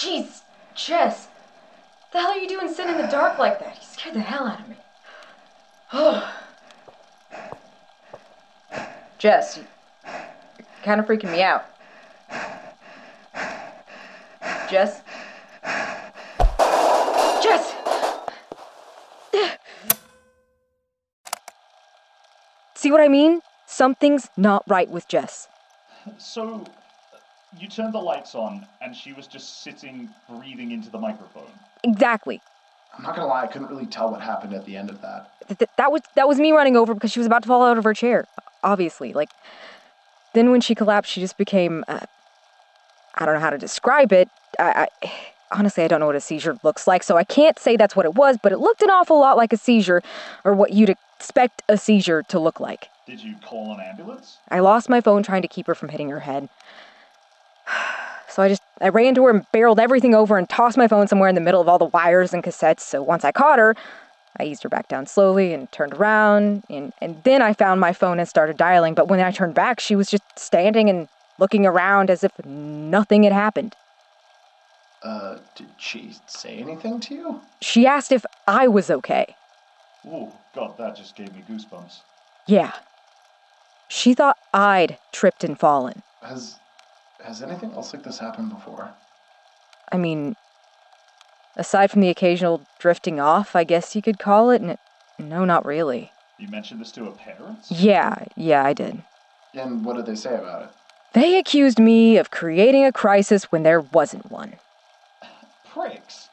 Jeez, Jess. The hell are you doing sitting in the dark like that? You scared the hell out of me. Oh. Jess, you- you're kind of freaking me out. Jess? Jess! See what I mean? Something's not right with Jess. So, you turned the lights on, and she was just sitting, breathing into the microphone. Exactly. I'm not gonna lie, I couldn't really tell what happened at the end of that. Th- th- that was that was me running over because she was about to fall out of her chair. Obviously, like then when she collapsed, she just became uh, I don't know how to describe it. I, I honestly I don't know what a seizure looks like, so I can't say that's what it was, but it looked an awful lot like a seizure or what you'd expect a seizure to look like. Did you call an ambulance? I lost my phone trying to keep her from hitting her head. So I just I ran to her and barreled everything over and tossed my phone somewhere in the middle of all the wires and cassettes. So once I caught her, I eased her back down slowly and turned around and, and then I found my phone and started dialing, but when I turned back, she was just standing and looking around as if nothing had happened. Uh, did she say anything to you? She asked if I was okay. Ooh, God, that just gave me goosebumps. Yeah. She thought I'd tripped and fallen. Has has anything else like this happened before? I mean, aside from the occasional drifting off, I guess you could call it, n- no, not really. You mentioned this to her parents? Yeah, yeah, I did. And what did they say about it? They accused me of creating a crisis when there wasn't one. Pricks.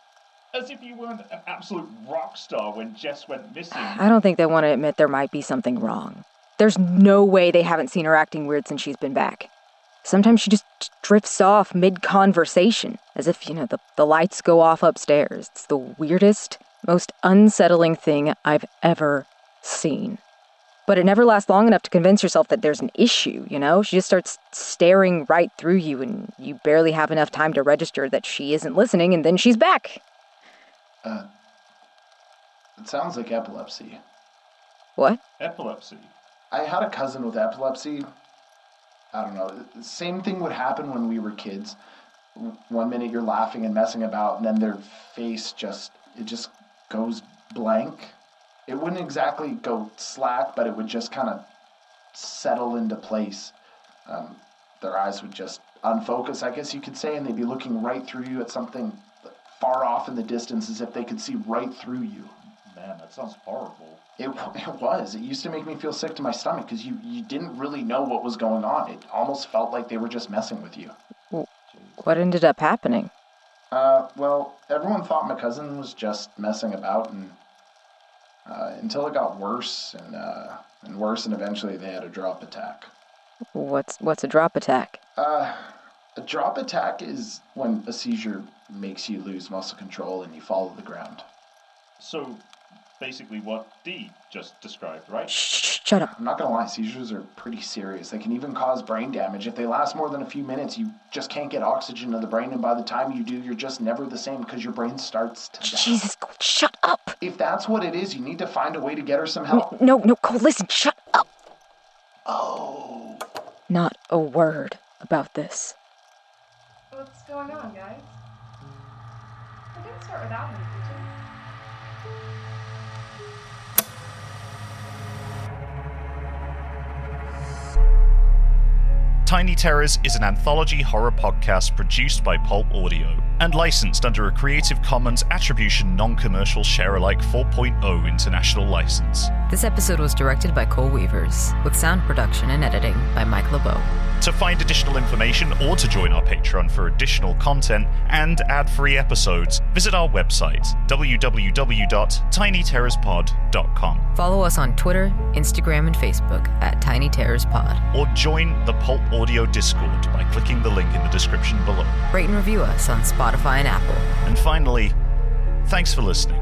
As if you weren't an absolute rock star when Jess went missing. I don't think they want to admit there might be something wrong. There's no way they haven't seen her acting weird since she's been back. Sometimes she just drifts off mid conversation, as if, you know, the, the lights go off upstairs. It's the weirdest, most unsettling thing I've ever seen. But it never lasts long enough to convince yourself that there's an issue, you know? She just starts staring right through you, and you barely have enough time to register that she isn't listening, and then she's back. Uh, it sounds like epilepsy. What? Epilepsy. I had a cousin with epilepsy. I don't know. The same thing would happen when we were kids. One minute you're laughing and messing about, and then their face just it just goes blank. It wouldn't exactly go slack, but it would just kind of settle into place. Um, their eyes would just unfocus, I guess you could say, and they'd be looking right through you at something far off in the distance as if they could see right through you. Man, that sounds horrible. It, it was. It used to make me feel sick to my stomach because you, you didn't really know what was going on. It almost felt like they were just messing with you. What ended up happening? Uh, well, everyone thought my cousin was just messing about, and uh, until it got worse and uh, and worse, and eventually they had a drop attack. What's what's a drop attack? Uh, a drop attack is when a seizure makes you lose muscle control and you fall to the ground. So, basically, what Dee just described, right? Shh, shut up. I'm not gonna lie, seizures are pretty serious. They can even cause brain damage. If they last more than a few minutes, you just can't get oxygen to the brain, and by the time you do, you're just never the same because your brain starts to die. Jesus, shut up. If that's what it is, you need to find a way to get her some help. No, no, Cole, listen, shut up. Oh. Not a word about this. What's going on, guys? We're gonna start without him, teacher. Tiny Terrors is an anthology horror podcast produced by Pulp Audio and licensed under a Creative Commons Attribution Non Commercial Sharealike 4.0 international license. This episode was directed by Cole Weavers, with sound production and editing by Mike LeBeau. To find additional information or to join our Patreon for additional content and ad free episodes, visit our website www.tinyterrorspod.com Follow us on Twitter, Instagram, and Facebook at Tiny Terrors Pod. or join the Pulp Audio Discord by clicking the link in the description below. Rate and review us on Spotify and Apple. And finally, thanks for listening.